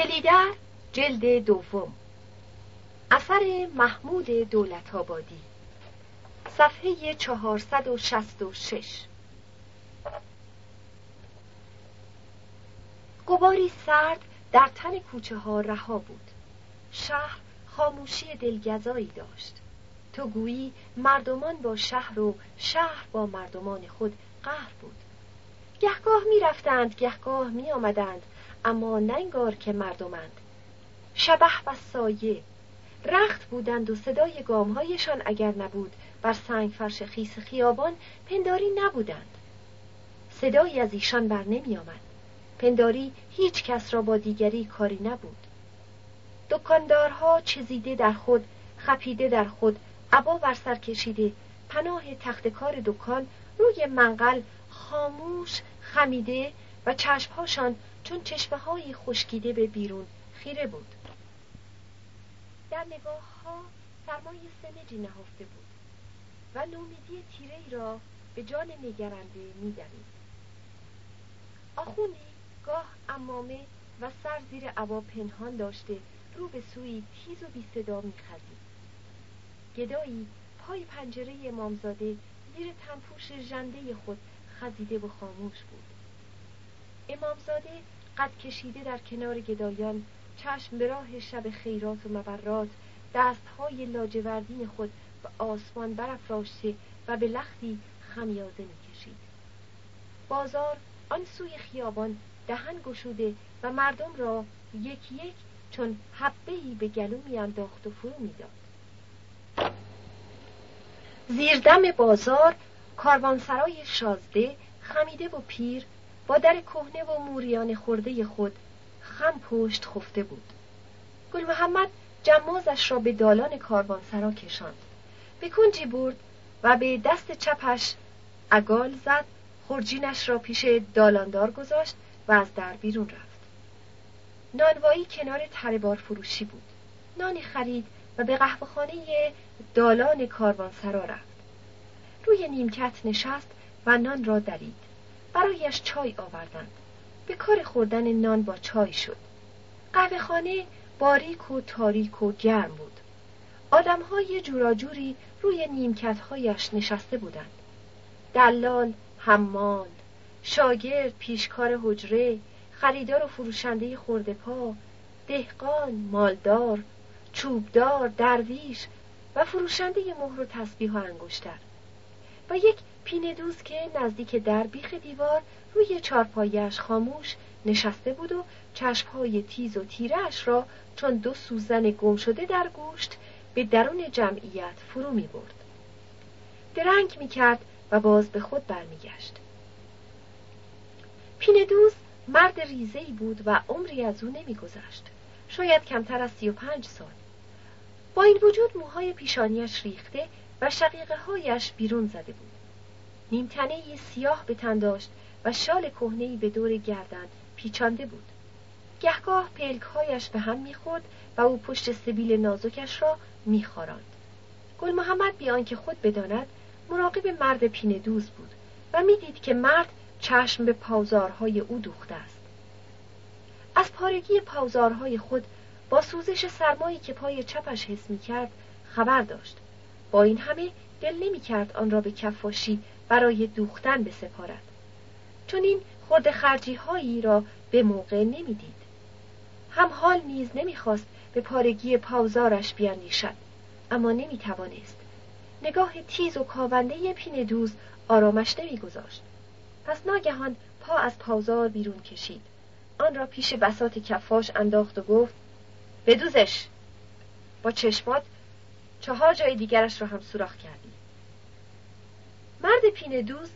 کلیدر جلد دوم. اثر محمود دولت آبادی صفحه 466 گباری سرد در تن کوچه ها رها بود. شهر خاموشی دلگزایی داشت. تو گویی مردمان با شهر و شهر با مردمان خود قهر بود. گهگاه می رفتند گهگاه می آمدند اما ننگار که مردمند. شبه و سایه. رخت بودند و صدای گامهایشان اگر نبود بر سنگ فرش خیس خیابان پنداری نبودند. صدایی از ایشان بر نمی آمد. پنداری هیچ کس را با دیگری کاری نبود. دکاندارها چزیده در خود خپیده در خود عبا بر سر کشیده پناه تختکار دکان روی منقل خاموش خمیده و چشمهاشان چون چشمه های خشکیده به بیرون خیره بود. در نگاه ها سرمای سمجی نهفته بود و نومیدی تیره را به جان نگرنده میدمید آخوندی گاه امامه و سر زیر عبا پنهان داشته رو به سوی تیز و بی صدا میخزید گدایی پای پنجره امامزاده زیر تنپوش ژنده خود خزیده و خاموش بود. امامزاده قد کشیده در کنار گدایان چشم به راه شب خیرات و مبرات دستهای لاجوردین خود به آسمان برافراشته و به لختی خمیازه می‌کشید. بازار آن سوی خیابان دهن گشوده و مردم را یک یک چون حبهی به گلو میانداخت و فرو می‌داد. زیردم بازار کاروانسرای شازده خمیده و پیر با در کهنه و موریان خورده خود خم پشت خفته بود. گل محمد جمازش را به دالان کاروانسرا کشاند. به کنجی برد و به دست چپش اگال زد خرجینش را پیش دالاندار گذاشت و از در بیرون رفت. نانوایی کنار تربار فروشی بود. نانی خرید و به قهوهخانه دالان کاروانسرا رفت. روی نیمکت نشست و نان را درید. برایش چای آوردند به کار خوردن نان با چای شد. قهوهخانه باریک و تاریک و گرم بود. آدمهای جوراجوری روی نیمکتهایش نشسته بودند. دلال حمال شاگرد پیشکار حجره خریدار و فروشنده خورده پا دهقان مالدار چوبدار درویش و فروشنده مهر و تسبیح و انگشتر. و یک پینه دوز که نزدیک در بیخ دیوار روی چارپایش خاموش نشسته بود و چشمهای تیز و تیرش را چون دو سوزن گم شده در گوشت به درون جمعیت فرو می برد. درنگ می کرد و باز به خود برمیگشت. پیندوز مرد ریزهی بود و عمری از او نمیگذشت شاید کمتر از سی و پنج سال با این وجود موهای پیشانیش ریخته و شقیقه هایش بیرون زده بود نیمتنه سیاه به تن داشت و شال کهنهای به دور گردن پیچانده بود. گهگاه پلکهایش به هم می‌خورد و او پشت سبیل نازکش را میخاراند. گل محمد بیان که خود بداند مراقب مرد پینه دوز بود و می‌دید که مرد چشم به پاوزارهای او دوخته است. از پارگی پاوزارهای خود با سوزش سرمایی که پای چپش حس می کرد خبر داشت. با این همه دل نمی کرد آن را به کفاشی برای دوختن بسپارد چون این خورد خرجی هایی را به موقع نمی‌دید. هم حال نیز نمی‌خواست به پارگی پاوزارش بیاندیشد اما نمی‌توانست. نگاه تیز و کاونده پین دوز آرامش نمیگذاشت. پس ناگهان پا از پاوزار بیرون کشید. آن را پیش بسات کفاش انداخت و گفت بدوزش. با چشمات چهار جای دیگرش را هم سوراخ کردی مرد پین دوز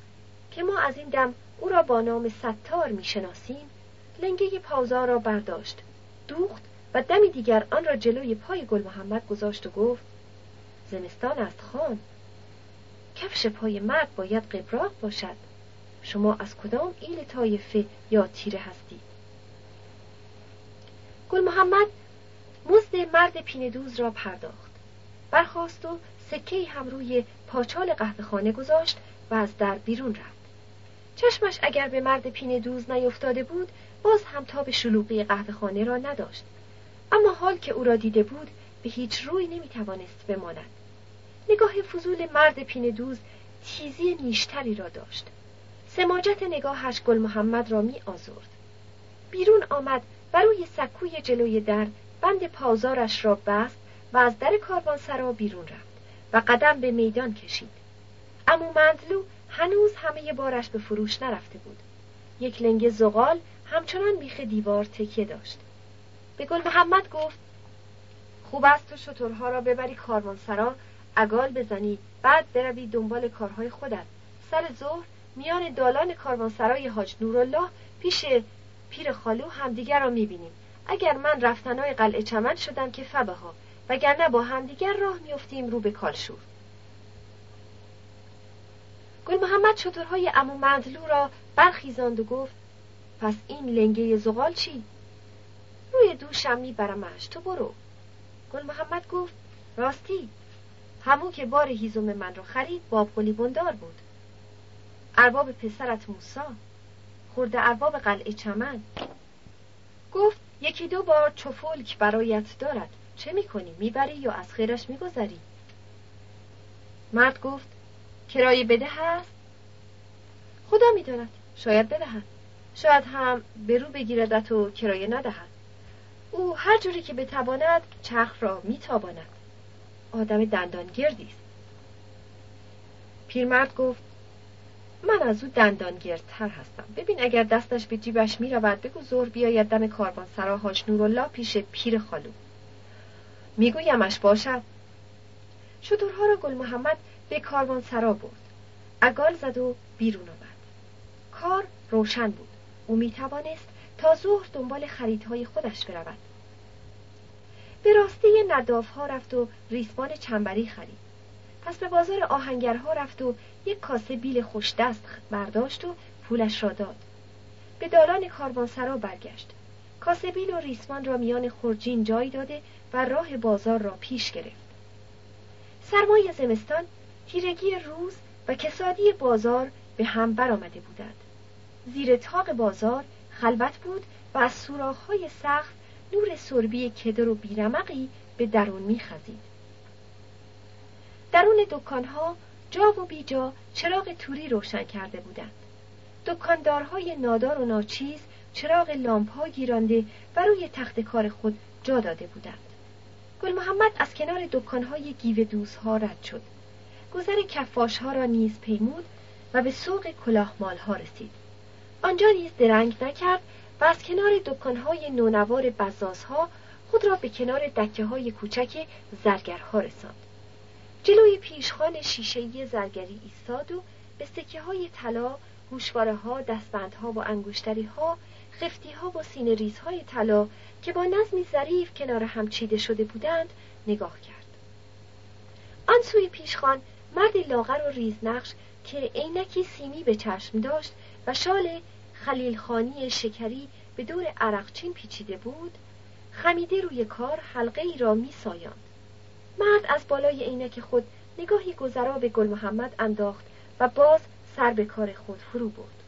که ما از این دم او را با نام ستار می‌شناسیم لنگه پاوزار را برداشت دوخت و دمی دیگر آن را جلوی پای گل محمد گذاشت و گفت زمستان است خان. کفش پای مرد باید قبراق باشد. شما از کدام ایل طایفه یا تیره هستید؟ گل محمد مزد مرد پیندوز را پرداخت. برخواست و سکه هم روی پاچال قهوهخانه گذاشت و از در بیرون رفت. چشمش اگر به مرد پین دوز نیفتاده بود باز هم تاب شلوغی قهوهخانه را نداشت. اما حال که او را دیده بود به هیچ روی نمی‌توانست بماند. نگاه فضول مرد پین دوز تیزی نیشتری را داشت. سماجت نگاهش گل محمد را می آزرد. بیرون آمد و روی سکوی جلوی در بند پازارش را بست و از در کاروانسرا بیرون رفت و قدم به میدان کشید. امو مندلو هنوز همه بارش به فروش نرفته بود. یک لنگ زغال همچنان بیخ دیوار تکیه داشت. به گل محمد گفت خوب است تو شطورها را ببری کاروانسرا اگال بزنی بعد بروی دنبال کارهای خودت. سر ظهر میان دالان کاروانسرای حاج نورالله پیش پیر خالو همدیگر را می‌بینیم. اگر من رفتنهای قلعه چمن شدم که فبه ها وگرنه با همدیگر راه میفتیم رو به کالشور. گل محمد شطورهای امو منزلو را برخیزاند و گفت پس این لنگه زغال چی؟ روی دوشم میبرمش تو برو. گل محمد گفت راستی همون که بار هیزم من را خرید باب قلی بندار بود. ارباب پسرت موسا خورده ارباب قلعه چمن. گفت یکی دو بار چفلک برایت دارد. چه می‌کنی؟ می‌بری یا از خیرش میگذری؟ مرد گفت کرایه بده هست. خدا می‌داند. شاید بدهد. شاید هم به رو بگیردت و کرایه ندهد. او هر جوری که بتواند چرخ را میتاباند. آدم دندانگردی است. پیرمرد گفت من از او دندانگردتر هستم. ببین اگر دستش به جیبش می‌رود بگو زور بیاید دم کاروان سرا حاج نورالله پیش پیر خالو میگویمش باشد. شطورها را گل محمد به کاروان سرا برد. اگال زد و بیرون آمد. کار روشن بود. او می توانست تا ظهر دنبال خریدهای خودش برود. به راسته نداف ها رفت و ریسمان چنبری خرید. پس به بازار آهنگرها رفت و یک کاسه بیل خوش دست برداشت و پولش را داد. به دالان کاروانسرا برگشت. کاسه بیل و ریسمان را میان خورجین جای داده و راه بازار را پیش گرفت. سرمای زمستان تیرگی روز و کسادی بازار به هم برآمده بودند. زیر تاق بازار خلوت بود و از سوراخ‌های سقف نور سربی کدر و بیرمقی به درون میخزید. درون دکانها جا و بیجا چراغ توری روشن کرده بودند. دکاندارهای نادار و ناچیز چراغ لامپها گیرانده و روی تخت کار خود جا داده بودند. گل محمد از کنار دکانهای گیو دوزها رد شد. گذر کفاشها را نیز پیمود و به سوق کلاهمالها رسید. آنجا نیز درنگ نکرد و از کنار دکانهای نونوار بزازها خود را به کنار دکه های کوچک زرگرها رساند. جلوی پیشخان شیشهای زرگری ایستاد و به سکه های طلا گوشواره ها دستبندها و انگشتری ها خفتی ها و سینه ریزهای طلا که با نظمی ظریف کنار هم چیده شده بودند نگاه کرد آن سوی پیشخان مرد لاغر و ریزنقش که عینکی سیمی به چشم داشت و شال خلیلخانی شکری به دور عرقچین پیچیده بود خمیده روی کار حلقه ای را می سایاند. مرد از بالای عینک خود نگاهی گذرا به گل محمد انداخت و باز سر به کار خود فرو برد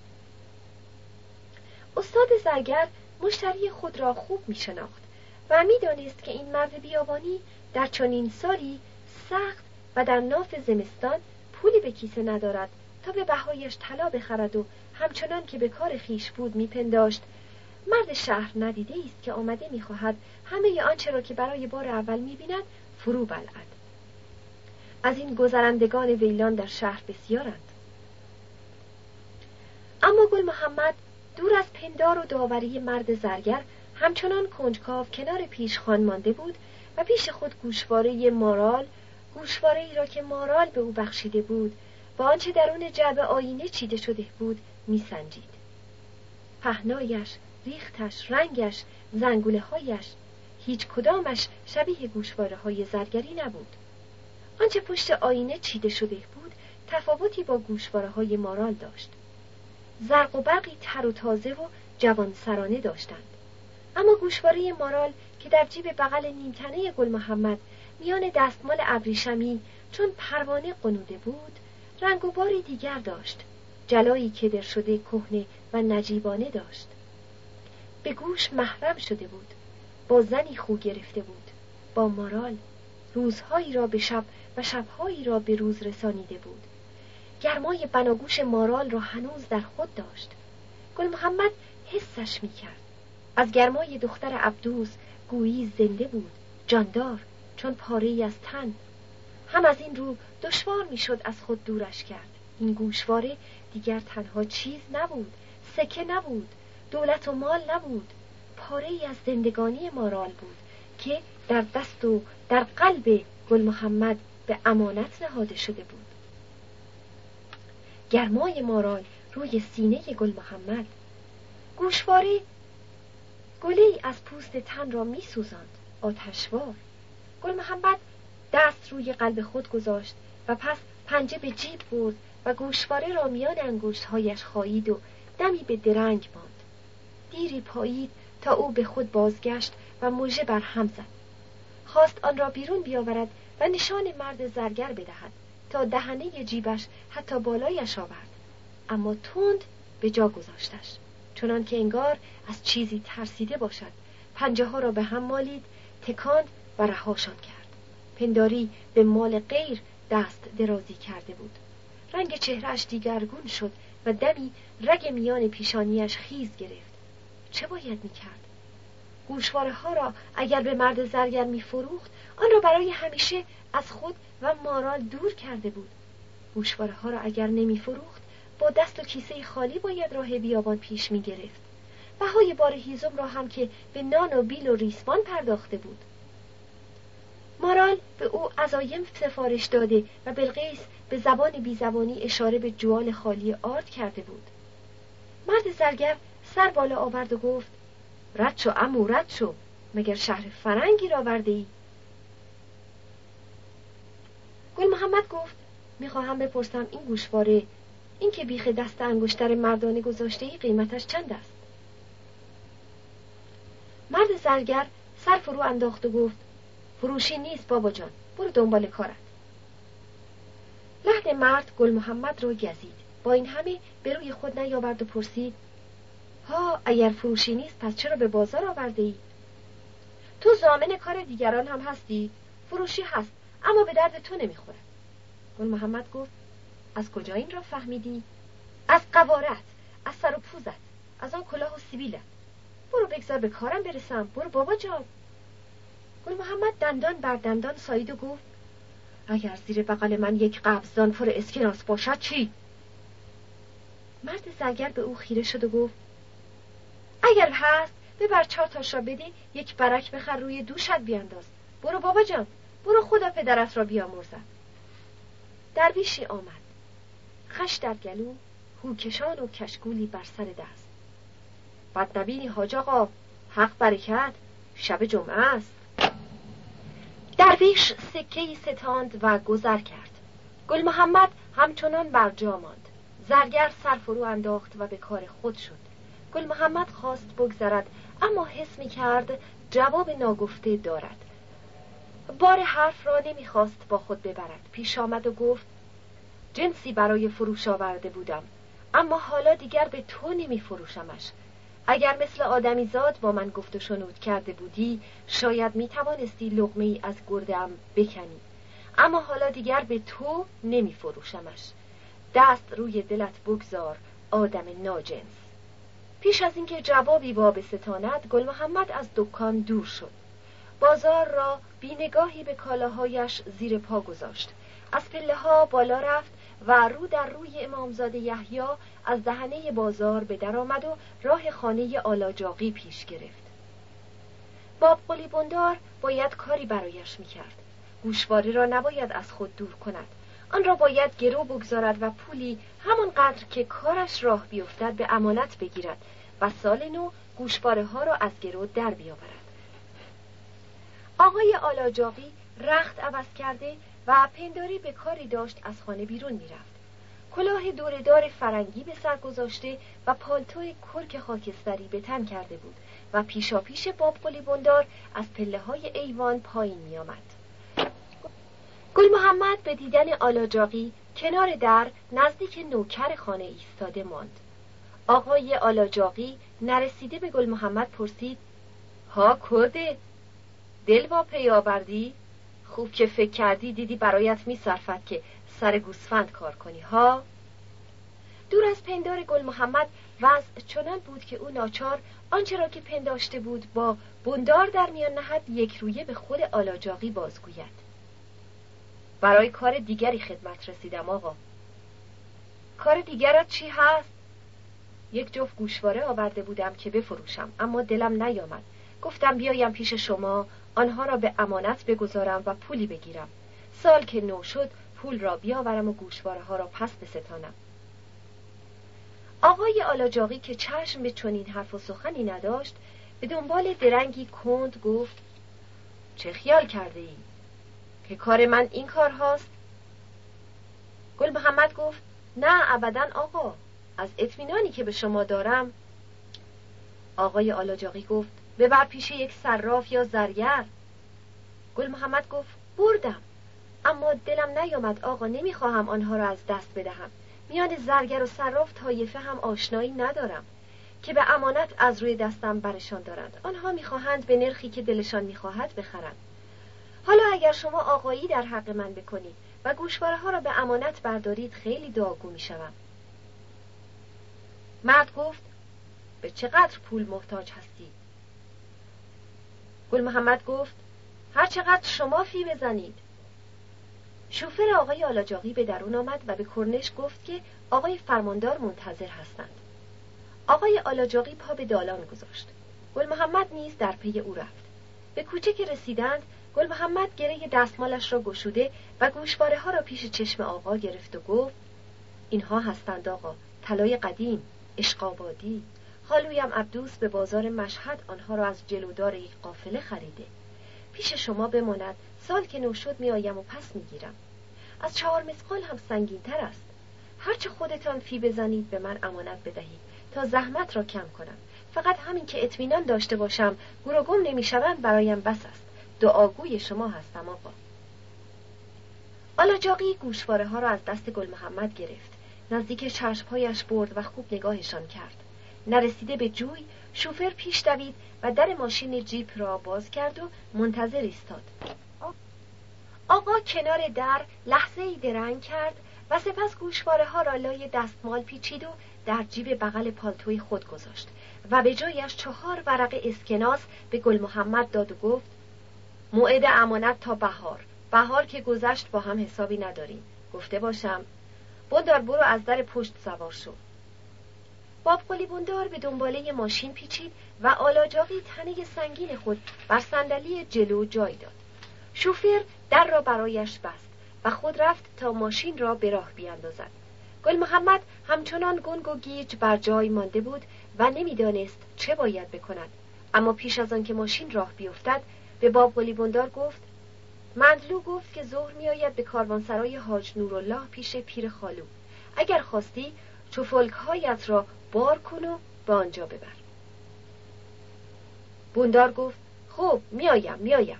استاد زرگر مشتری خود را خوب می شناخت و می‌دانست که این مرد بیابانی در چنین سالی سخت و در ناف زمستان پولی به کیسه ندارد تا به بهایش طلا بخرد و همچنان که به کار خیش بود میپنداشت. مرد شهر ندیده است که آمده می‌خواهد همه آنچه را که برای بار اول می‌بیند فرو بلعد. از این گذرندگان ویلان در شهر بسیارند. اما گل محمد دور از پندار و داوری مرد زرگر همچنان کنجکاو کنار پیش خان مانده بود و پیش خود گوشواره مارال گوشواره ای را که مارال به او بخشیده بود با آنچه درون جعب آینه چیده شده بود میسنجید. پهنایش ریختش رنگش زنگوله هایش هیچ کدامش شبیه گوشواره های زرگری نبود. آنچه پشت آینه چیده شده بود تفاوتی با گوشواره های مارال داشت. زرق و برقی تر و تازه و جوان سرانه داشتند. اما گوشواره مارال که در جیب بغل نیمتنه گل محمد میان دستمال ابریشمی چون پروانه قنوده بود رنگ و باری دیگر داشت جلایی کدر شده کهنه و نجیبانه داشت. به گوش محرم شده بود با زنی خو گرفته بود با مارال روزهایی را به شب و شبهایی را به روز رسانیده بود. گرمای بناگوش مارال را هنوز در خود داشت. گل محمد حسش می‌کرد. از گرمای دختر عبدوس گویی زنده بود جاندار چون پاره از تن. هم از این رو دشوار می‌شد از خود دورش کرد. این گوشواره دیگر تنها چیز نبود سکه نبود دولت و مال نبود. پاره ای از زندگانی مارال بود که در دست و در قلب گل محمد به امانت نهاده شده بود. گرمای مارال روی سینه گل محمد. گوشواره گلی از پوست تن را می سوزند آتشوار. گل محمد دست روی قلب خود گذاشت و پس پنجه به جیب برد و گوشواره را میان انگشتهایش خایید و دمی به درنگ ماند. دیری پایید تا او به خود بازگشت و موژه بر هم زد. خواست آن را بیرون بیاورد و نشان مرد زرگر بدهد. تا دهنه جیبش حتی بالایش آورد. اما تند به جا گذاشتش. چنان که انگار از چیزی ترسیده باشد پنجه ها را به هم مالید تکاند و رهاشان کرد. پنداری به مال غیر دست درازی کرده بود. رنگ چهرهش دیگرگون شد و دمی رگ میان پیشانیش خیز گرفت. چه باید می‌کرد؟ گوشواره ها را اگر به مرد زرگر میفروخت آن را برای همیشه از خود و مارال دور کرده بود. گوشواره ها را اگر نمیفروخت با دست و کیسه خالی باید راه بیابان پیش می گرفت بهای بار هیزم را هم که به نان و بیل و ریسمان پرداخته بود. مارال به او عزایم سفارش داده و بلقیس به زبان بیزبانی اشاره به جوال خالی آرد کرده بود. مرد زرگر سر بالا آورد و گفت رد شو امو رد شو مگر شهر فرنگی را ورده ای گل محمد گفت می‌خواهم بپرسم این گوشواره این که بیخ دست انگشتر مردانه گذاشته ای قیمتش چند است؟ مرد زرگر سر فرو انداخت و گفت فروشی نیست بابا جان برو دنبال کارت. لحن مرد گل محمد رو گزید. با این همه به روی خود نیاورد و پرسید ها اگر فروشی نیست پس چرا به بازار آورده ای؟ تو زامن کار دیگران هم هستی؟ فروشی هست اما به درد تو نمی‌خورد گل محمد گفت از کجا این را فهمیدی؟ از قوارت از سر و پوزت از آن کلاه و سیبیلت برو بگذار به کارم برسم برو بابا جان گل محمد دندان بر دندان سایید و گفت اگر زیر بغل من یک قبضدان پر اسکناس باشد چی؟ مرد زرگر به او خیره شد و گفت اگر هست ببر چهار تاش را یک برک بخر روی دوشت بیانداز. برو بابا جان برو خدا پدرت را بیامرزد. درویشی آمد. خش در گلو هوکشان و کشگولی بر سر دست. بد نبینی حاج آقا حق برکت شب جمعه است. درویش سکه ستاند و گذر کرد. گل محمد همچنان بر جا ماند. زرگر سر فرو انداخت و به کار خود شد. گل محمد خواست بگذرد اما حس می کرد جواب ناگفته دارد. بار حرف را نمی‌خواست با خود ببرد. پیش آمد و گفت جنسی برای فروش آورده بودم اما حالا دیگر به تو نمی فروشمش اگر مثل آدمی زاد با من گفت و شنود کرده بودی شاید می توانستی لغمه ای از گردم بکنی. اما حالا دیگر به تو نمی فروشمش دست روی دلت بگذار آدم ناجنس. پیش از اینکه جوابی با ستاند گل محمد از دکان دور شد. بازار را بینگاهی به کالاهایش زیر پا گذاشت. از پله ها بالا رفت و رو در روی امامزاده یحیی از دهنه بازار به در آمد و راه خانه آلاجاقی پیش گرفت. باب قلی بندار باید کاری برایش می‌کرد. گوشواره را نباید از خود دور کند. آن را باید گرو بگذارد و پولی همانقدر که کارش راه بیفتد به امانت بگیرد. و سال نو گوشواره ها را از گرو در بیاورد. آقای آلاجاقی رخت عوض کرده و پنداری به کاری داشت از خانه بیرون می‌رفت. کلاه دوردار فرنگی به سر گذاشته و پالتو کرک خاکستری به تن کرده بود و پیشا پیش باب بندار از پله های ایوان پایین می آمد. گل محمد به دیدن آلاجاقی کنار در نزدیک نوکر خانه ایستاده ماند. آقای آلاجاقی نرسیده به گل محمد پرسید ها کده دل با پی آوردی؟ خوب که فکر کردی دیدی برایت میصرفد که سر گوسفند کار کنی ها؟ دور از پندار گل محمد وضع چنان بود که او ناچار آنچه را که پنداشته بود با بندار در میان نهد یک رویه به خود آلاجاقی بازگوید. برای کار دیگری خدمت رسیدم آقا. کار دیگرت چی هست؟ یک جفت گوشواره آورده بودم که بفروشم اما دلم نیامد گفتم بیایم پیش شما آنها را به امانت بگذارم و پولی بگیرم سال که نو شد پول را بیاورم و گوشواره ها را پس بستانم آقای آلاجاقی که چشم به چنین حرف و سخنی نداشت به دنبال درنگی کند گفت چه خیال کرده ای؟ که کار من این کار هاست؟ گل محمد گفت نه ابدا آقا از اطمینانی که به شما دارم آقای آلاجاقی گفت ببر پیش یک صراف یا زرگر؟ گل محمد گفت بردم اما دلم نیامد آقا نمی‌خواهم آنها را از دست بدهم. میان زرگر و صراف تایفه هم آشنایی ندارم که به امانت از روی دستم برشان دارند. آنها می‌خواهند به نرخی که دلشان می‌خواهد بخرند. حالا اگر شما آقایی در حق من بکنید و گوشواره ها را به امانت بردارید خیلی داغو می‌شوم. مرد گفت به چقدر پول محتاج هستی؟ گل محمد گفت هر چقدر شما فی بزنید. شوفر آقای آلاجاقی به درون آمد و به کرنش گفت که آقای فرماندار منتظر هستند. آقای آلاجاقی پا به دالان گذاشت. گل محمد نیز در پی او رفت. به کوچه که رسیدند گل محمد گره دستمالش را گشوده و گوشواره ها را پیش چشم آقا گرفت و گفت اینها هستند آقا طلای قدیم. اشقابادی. خالویم عبدوس به بازار مشهد آنها را از جلودار یک قافله خریده. پیش شما بماند. سال که نو شد میآیم و پس می‌گیرم. از چهار مسقال هم سنگین تر است هرچه خودتان فی بزنید به من امانت بدهید تا زحمت را کم کنم. فقط همین که اطمینان داشته باشم گور و گم نمی‌شوند برایم بس است. دعاگوی شما هستم آقا. آلاجاقی گوشواره ها را از دست گل محمد گرفت. نزدیک چشمهایش برد و خوب نگاهشان کرد. نرسیده به جوی شوفر پیش دوید و در ماشین جیپ را باز کرد و منتظر ایستاد. آقا کنار در لحظه ای درنگ کرد و سپس گوشواره ها را لای دستمال پیچید و در جیب بغل پالتوی خود گذاشت و به جایش چهار ورق اسکناس به گل محمد داد و گفت موعد امانت تا بهار. بهار که گذشت با هم حسابی نداریم. گفته باشم بندار برو از در پشت سوار شو. باب بندار به دنباله ماشین پیچید و آلاجاقی تنه سنگین خود بر صندلی جلو جای داد. شوفر در را برایش بست و خود رفت تا ماشین را به راه بیاندازد. گل محمد همچنان گنگ و گیج بر جای مانده بود و نمی‌دانست چه باید بکند. اما پیش از آنکه ماشین راه بیفتد به باب بندار گفت مندلو گفت که ظهر میآید به کاروانسرای حاج نورالله پیش پیر خالو. اگر خواستی چفلک هایت را بار کن و به آنجا ببر. بوندار گفت خب میآیم میآیم.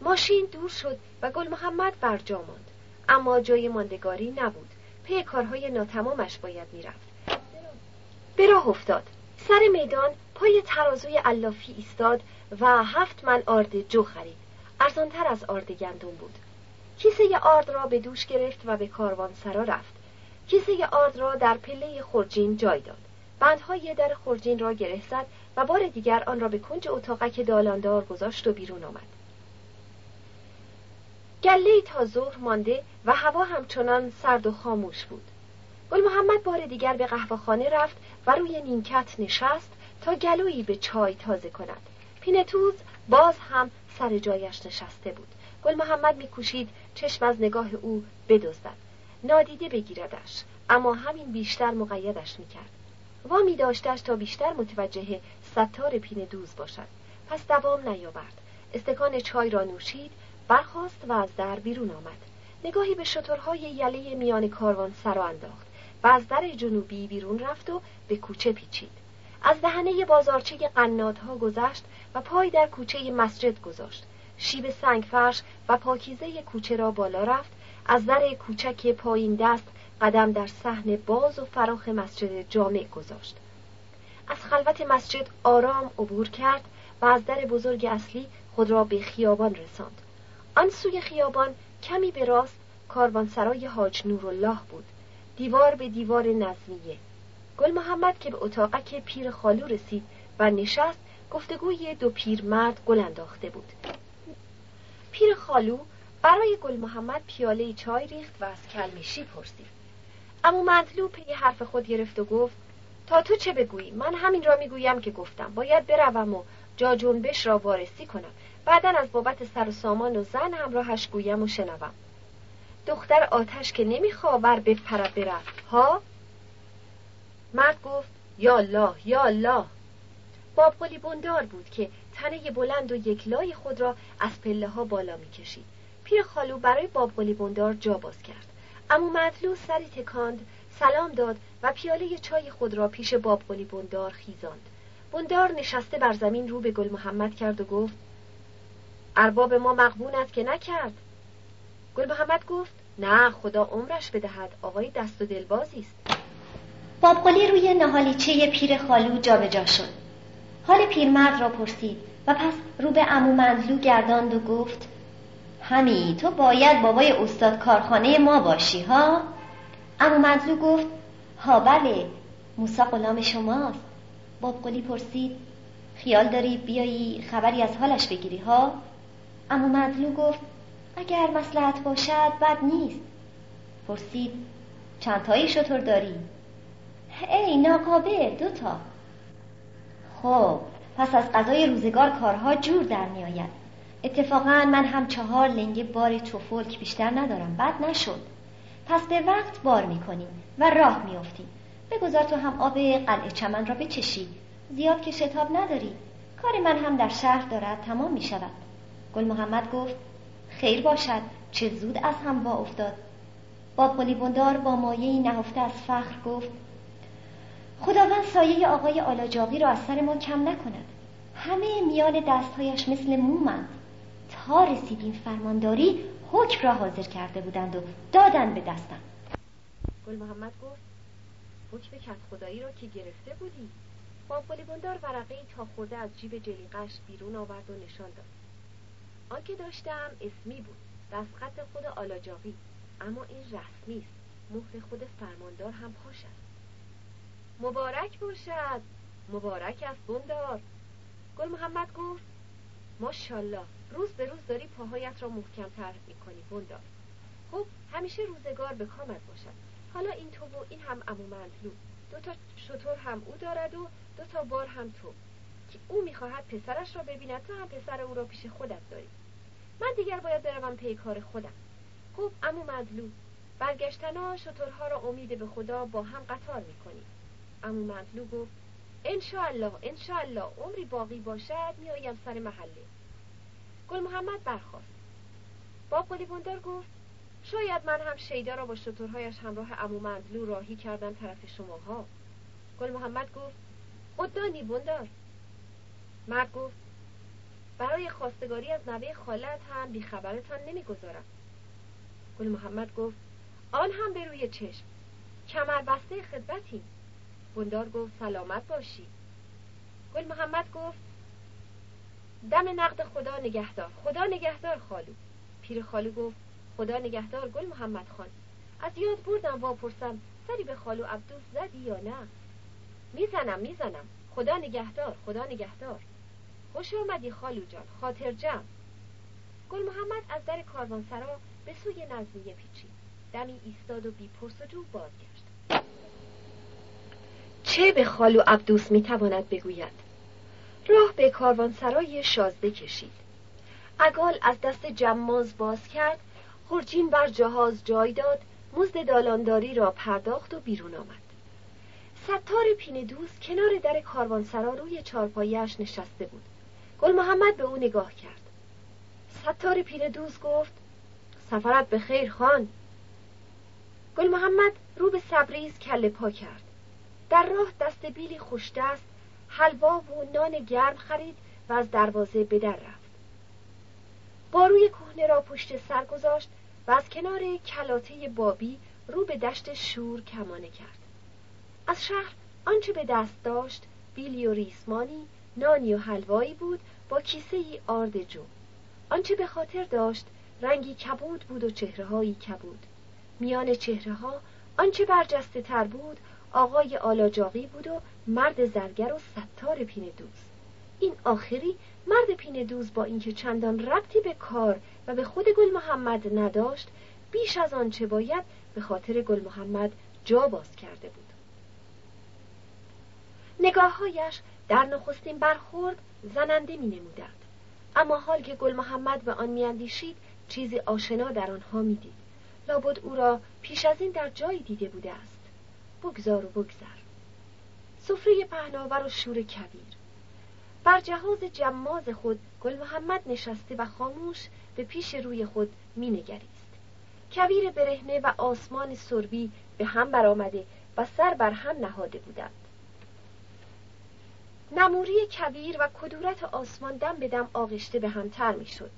ماشین دور شد و گل محمد بر جا ماند. اما جای ماندگاری نبود. پی کارهای ناتمامش باید می‌رفت. به راه افتاد. سر میدان پای ترازوی علافی ایستاد و هفت من آرد جو خرید. ارزانتر از آرد گندم بود. کیسه آرد را به دوش گرفت و به کاروان سرا رفت. کیسه آرد را در پله خورجین جای داد. بندهای در خورجین را گره زد و بار دیگر آن را به کنج اتاقک دالاندار گذاشت و بیرون آمد. گله تا ظهر مانده و هوا همچنان سرد و خاموش بود. گل محمد بار دیگر به قهوهخانه رفت و روی نیمکت نشست تا گلویی به چای تازه کند. پینتوز باز هم سر جایش نشسته بود. گل محمد میکوشید چشم از نگاه او بدزدد. نادیده بگیردش اما همین بیشتر مقیدش می‌کرد. وامی داشتش تا بیشتر متوجه ستار پین دوز باشد. پس دوام نیاورد. استکان چای را نوشید برخاست و از در بیرون آمد. نگاهی به شترهای یله میان کاروان سر انداخت. و از در جنوبی بیرون رفت و به کوچه پیچید. از دهنه بازارچه قنادها گذشت و پای در کوچه مسجد گذاشت. شیب سنگ فرش و پاکیزه کوچه را بالا رفت. از در کوچک پایین دست قدم در صحن باز و فراخ مسجد جامع گذاشت. از خلوت مسجد آرام عبور کرد و از در بزرگ اصلی خود را به خیابان رساند. آن سوی خیابان کمی به راست کاروانسرای حاج نورالله بود. دیوار به دیوار نظمیه. گل محمد که به اتاقک پیر خالو رسید و نشست گفتگوی دو پیرمرد گل انداخته بود. پیر خالو برای گل محمد پیاله چای ریخت و از کلمیشی پرسید. اما مطلوب پی حرف خود گرفت و گفت تا تو چه بگویی؟ من همین را می‌گویم که گفتم. باید بروم و جا جنبش را وارسی کنم. بعدا از بابت سر و سامان و زن همراهش گویم و شنوم. دختر آتش که نمیخواور بپره بره ها؟ مرد گفت یا الله یا الله. باب قلی بندار بود که تنه بلند و یک لای خود را از پله ها بالا می‌کشید پیر خالو برای باب قلی بندار جا باز کرد. اما مطلو سری تکاند سلام داد و پیاله چای خود را پیش باب قلی بندار خیزاند. بندار نشسته بر زمین رو به گل محمد کرد و گفت ارباب ما مقبون است که نکرد. گل محمد گفت نه خدا عمرش بدهد. آقای دست و دلبازی است. بابقلی روی نهالیچه پیر خالو جابجا شد. حال پیرمرد را پرسید و پس رو به امو منزلو گرداند و گفت همی تو باید بابای استاد کارخانه ما باشی ها؟ امو منزلو گفت ها بله موسا غلام شماست. بابقلی پرسید خیال داری بیایی خبری از حالش بگیری ها؟ امو منزلو گفت اگر مسلحت باشد بد نیست. پرسید چند تایی شطور داری؟ ای ناقابه دوتا خب پس از غذای روزگار کارها جور در میآید. اتفاقا من هم چهار لنگه بار توفلک بیشتر ندارم. بد نشد. پس به وقت بار می‌کنیم و راه میافتیم. بگذار تو هم آب قلعه چمن را بچشی. زیاد که شتاب نداری. کار من هم در شهر دارد تمام می شود گل محمد گفت خیر باشد. چه زود از هم با افتاد. باب بندار با مایه نهفته از فخر گفت خداوند سایه آقای آلاجاقی را از سر ما کم نکند. همه میان دستهایش مثل مومند. تا رسیدیم فرمانداری حکم را حاضر کرده بودند و دادن به دستم. گل محمد گفت حکم کت خدایی را که گرفته بودی. با بندار ورقه ای تا خورده از جیب جلیقش بیرون آورد و نشان داد. آنکه داشتم اسمی بود دستخط خود آلاجاقی اما این رسمی است. مهر خود فرماندار هم پاش مبارک باشد. مبارک است بندار گل محمد گفت ماشاءالله روز به روز داری پاهایت را محکمتر می‌کنی بندار. خب همیشه روزگار به کامت باشد. حالا این تو و این هم امو منطلو دو تا شطور هم او دارد و دو تا بار هم تو. که او می‌خواهد پسرش را ببیند تو هم پسر او را پیش خودت داری. من دیگر باید بروم پی کار خودم. خب امو مدلو برگشتنا شطورها را امید به خدا با هم قطار می‌کنیم امو مدلو گفت انشاءالله انشاءالله عمری باقی باشد میآیم سر محله. گل محمد برخواست با قلی بندار گفت شاید من هم شیدا را با شطورهایش همراه امو مدلو راهی کردم طرف شماها. گل محمد گفت قدانی بندار مرد گفت برای خواستگاری از نوه خالت هم بیخبرتان نمی‌گذارم. گل محمد گفت آن هم به روی چشم. کمر بسته خدمتی بندار گفت سلامت باشی. گل محمد گفت دم نقد خدا نگهدار خدا نگهدار خالو. پیر خالو گفت خدا نگهدار گل محمد خان. از یاد بردم واپرسم سری به خالو عبدوس زدی یا نه؟ می‌زنم می‌زنم. خدا نگهدار خدا نگهدار. خوش آمدی خالو جان خاطر جمع. گل محمد از در کاروانسرا به سوی نزدیه پیچید. دمی ایستاد و بی پرس و جو چه به خالو عبدوس می‌تواند بگوید؟ راه به کاروانسرای شازده کشید اگال از دست جماز باز کرد خورجین بر جهاز جای داد مزد دالانداری را پرداخت و بیرون آمد. ستار پین دوز کنار در کاروانسرا روی چارپایش نشسته بود. گل محمد به او نگاه کرد. ستار پیر دوز گفت سفرت به خیر خان. گل محمد رو به سبریز کله پا کرد. در راه دست بیلی خوشدست حلوا و نان گرم خرید و از دروازه به در رفت. باروی کهنه را پشت سر گذاشت و از کنار کلاته بابی رو به دشت شور کمانه کرد. از شهر آنچه به دست داشت بیلی و ریسمانی نانی و حلوایی بود با کیسه ای آرد جو. آنچه به خاطر داشت رنگی کبود بود و چهرههایی کبود. میان چهره ها آنچه برجسته تر بود آقای آلاجاقی بود و مرد زرگر و ستار پین دوز این آخری مرد پین دوز با اینکه چندان ربطی به کار و به خود گل محمد نداشت بیش از آنچه باید به خاطر گل محمد جا باز کرده بود. نگاههایش در نخستین برخورد زننده می نمودند. اما حال که گل محمد به آن میاندیشید چیزی آشنا در آنها می‌دید. لابد او را پیش از این در جایی دیده بوده است. بگذار و بگذر. سفره پهناور و شور کبیر. بر جهاز جماز خود گل محمد نشسته و خاموش به پیش روی خود مینگریست کویر برهنه و آسمان سربی به هم برآمده و سر بر هم نهاده بودند. نموری کویر و کدورت آسمان دم به دم آغشته به همتر می‌شد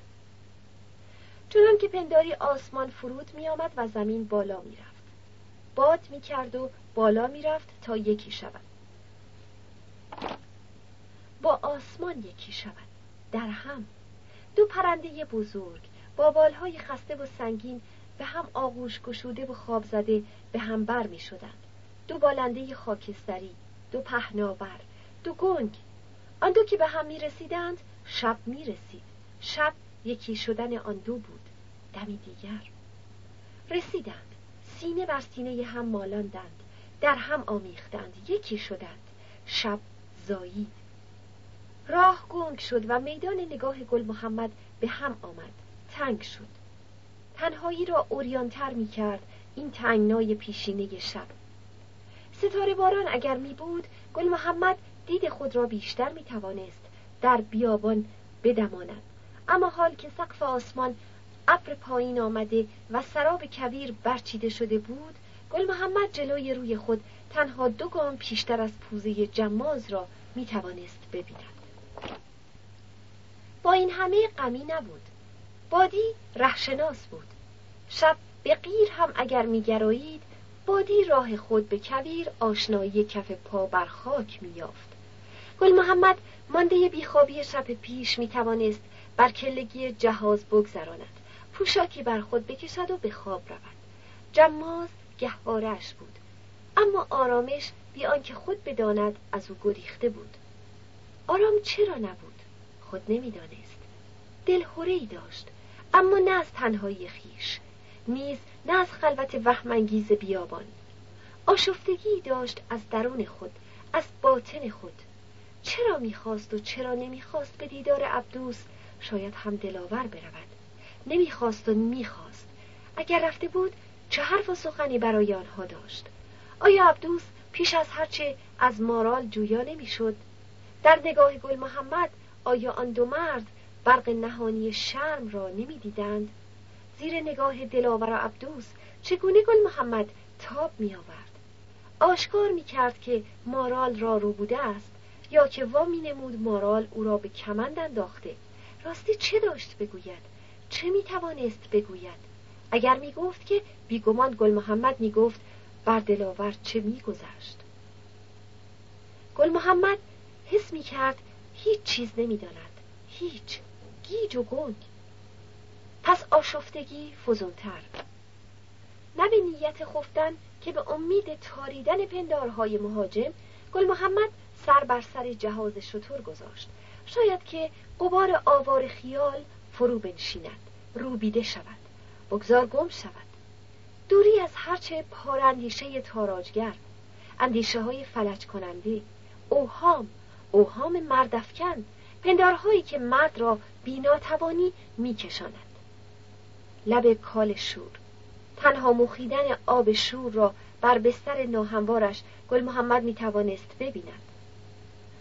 چنان که پنداری آسمان فرود می آمد و زمین بالا می رفت. باد می کرد و بالا می رفت تا یکی شود. با آسمان یکی شود. در هم. دو پرنده بزرگ با بالهای خسته و سنگین به هم آغوش گشوده و خواب زده به هم بر می شدند. دو بالنده خاکستری، دو پهناور، دو گنگ. آن دو که به هم می رسیدند شب می رسید. شب یکی شدن آن دو بود دمی دیگر رسیدند سینه بر سینه هم مالاندند در هم آمیختند یکی شدند. شب زایید راه گنگ شد و میدان نگاه گل محمد به هم آمد. تنگ شد. تنهایی را اوریانتر می کرد این تنگنای پیشینه شب. ستاره باران اگر می بود گل محمد دید خود را بیشتر می توانست در بیابان بدماند. اما حال که سقف آسمان ابر پایین آمده و سراب کبیر برچیده شده بود گل محمد جلوی روی خود تنها دو گام پیشتر از پوزه جماز را می توانست ببیند. با این همه غمی نبود. بادی رهشناس بود. شب به غیر هم اگر میگرایید بادی راه خود به کویر آشنایی کف پا بر خاک میافت گل محمد مانده بیخوابی شب پیش می توانست بر کلگی جهاز بگذراند. پوشاکی بر خود بکشد و به خواب رود. جماز گهوارش بود. اما آرامش بی آنکه خود بداند از او گریخته بود. آرام چرا نبود؟ خود نمی‌دانست. دلهوره ای داشت اما نه از تنهایی خیش نیز نه از خلوت وهمانگیز بیابان. آشفتگی داشت از درون خود از باطن خود. چرا می‌خواست و چرا نمی‌خواست به دیدار عبدوس شاید هم دلاور برود؟ نمی‌خواست و می‌خواست. اگر رفته بود چه حرف و سخنی برای آنها داشت؟ آیا عبدوس پیش از هرچه از مارال جویا نمی‌شد؟ در نگاه گل محمد آیا آن دو مرد برق نهانی شرم را نمی‌دیدند؟ زیر نگاه دلاور عبدوس چگونه گل محمد تاب می آورد آشکار می کرد که مارال را رو بوده است یا که وا می نمود مارال او را به کمند انداخته. راستی چه داشت بگوید؟ چه می توانست بگوید؟ اگر می گفت که بیگمان گل محمد می گفت بر دلاور چه می گذشت گل محمد حس می کرد هیچ چیز نمی داند هیچ گیج و گنگ. پس آشفتگی فزونتر. نه به نیت خفتن که به امید تاریدن پندارهای مهاجم گل محمد سر بر سر جهاز شطور گذاشت. شاید که قبار آوار خیال فرو بنشیند. روبیده شود. بگذار گم شود. دوری از هرچه پاراندیشه تاراجگر. اندیشه های فلج کننده. اوهام. اوهام مردفکن پندارهایی که مرد را بیناتوانی میکشاند. لب کال شور. تنها مخیدن آب شور را بر بستر ناهموارش گل محمد می توانست ببیند.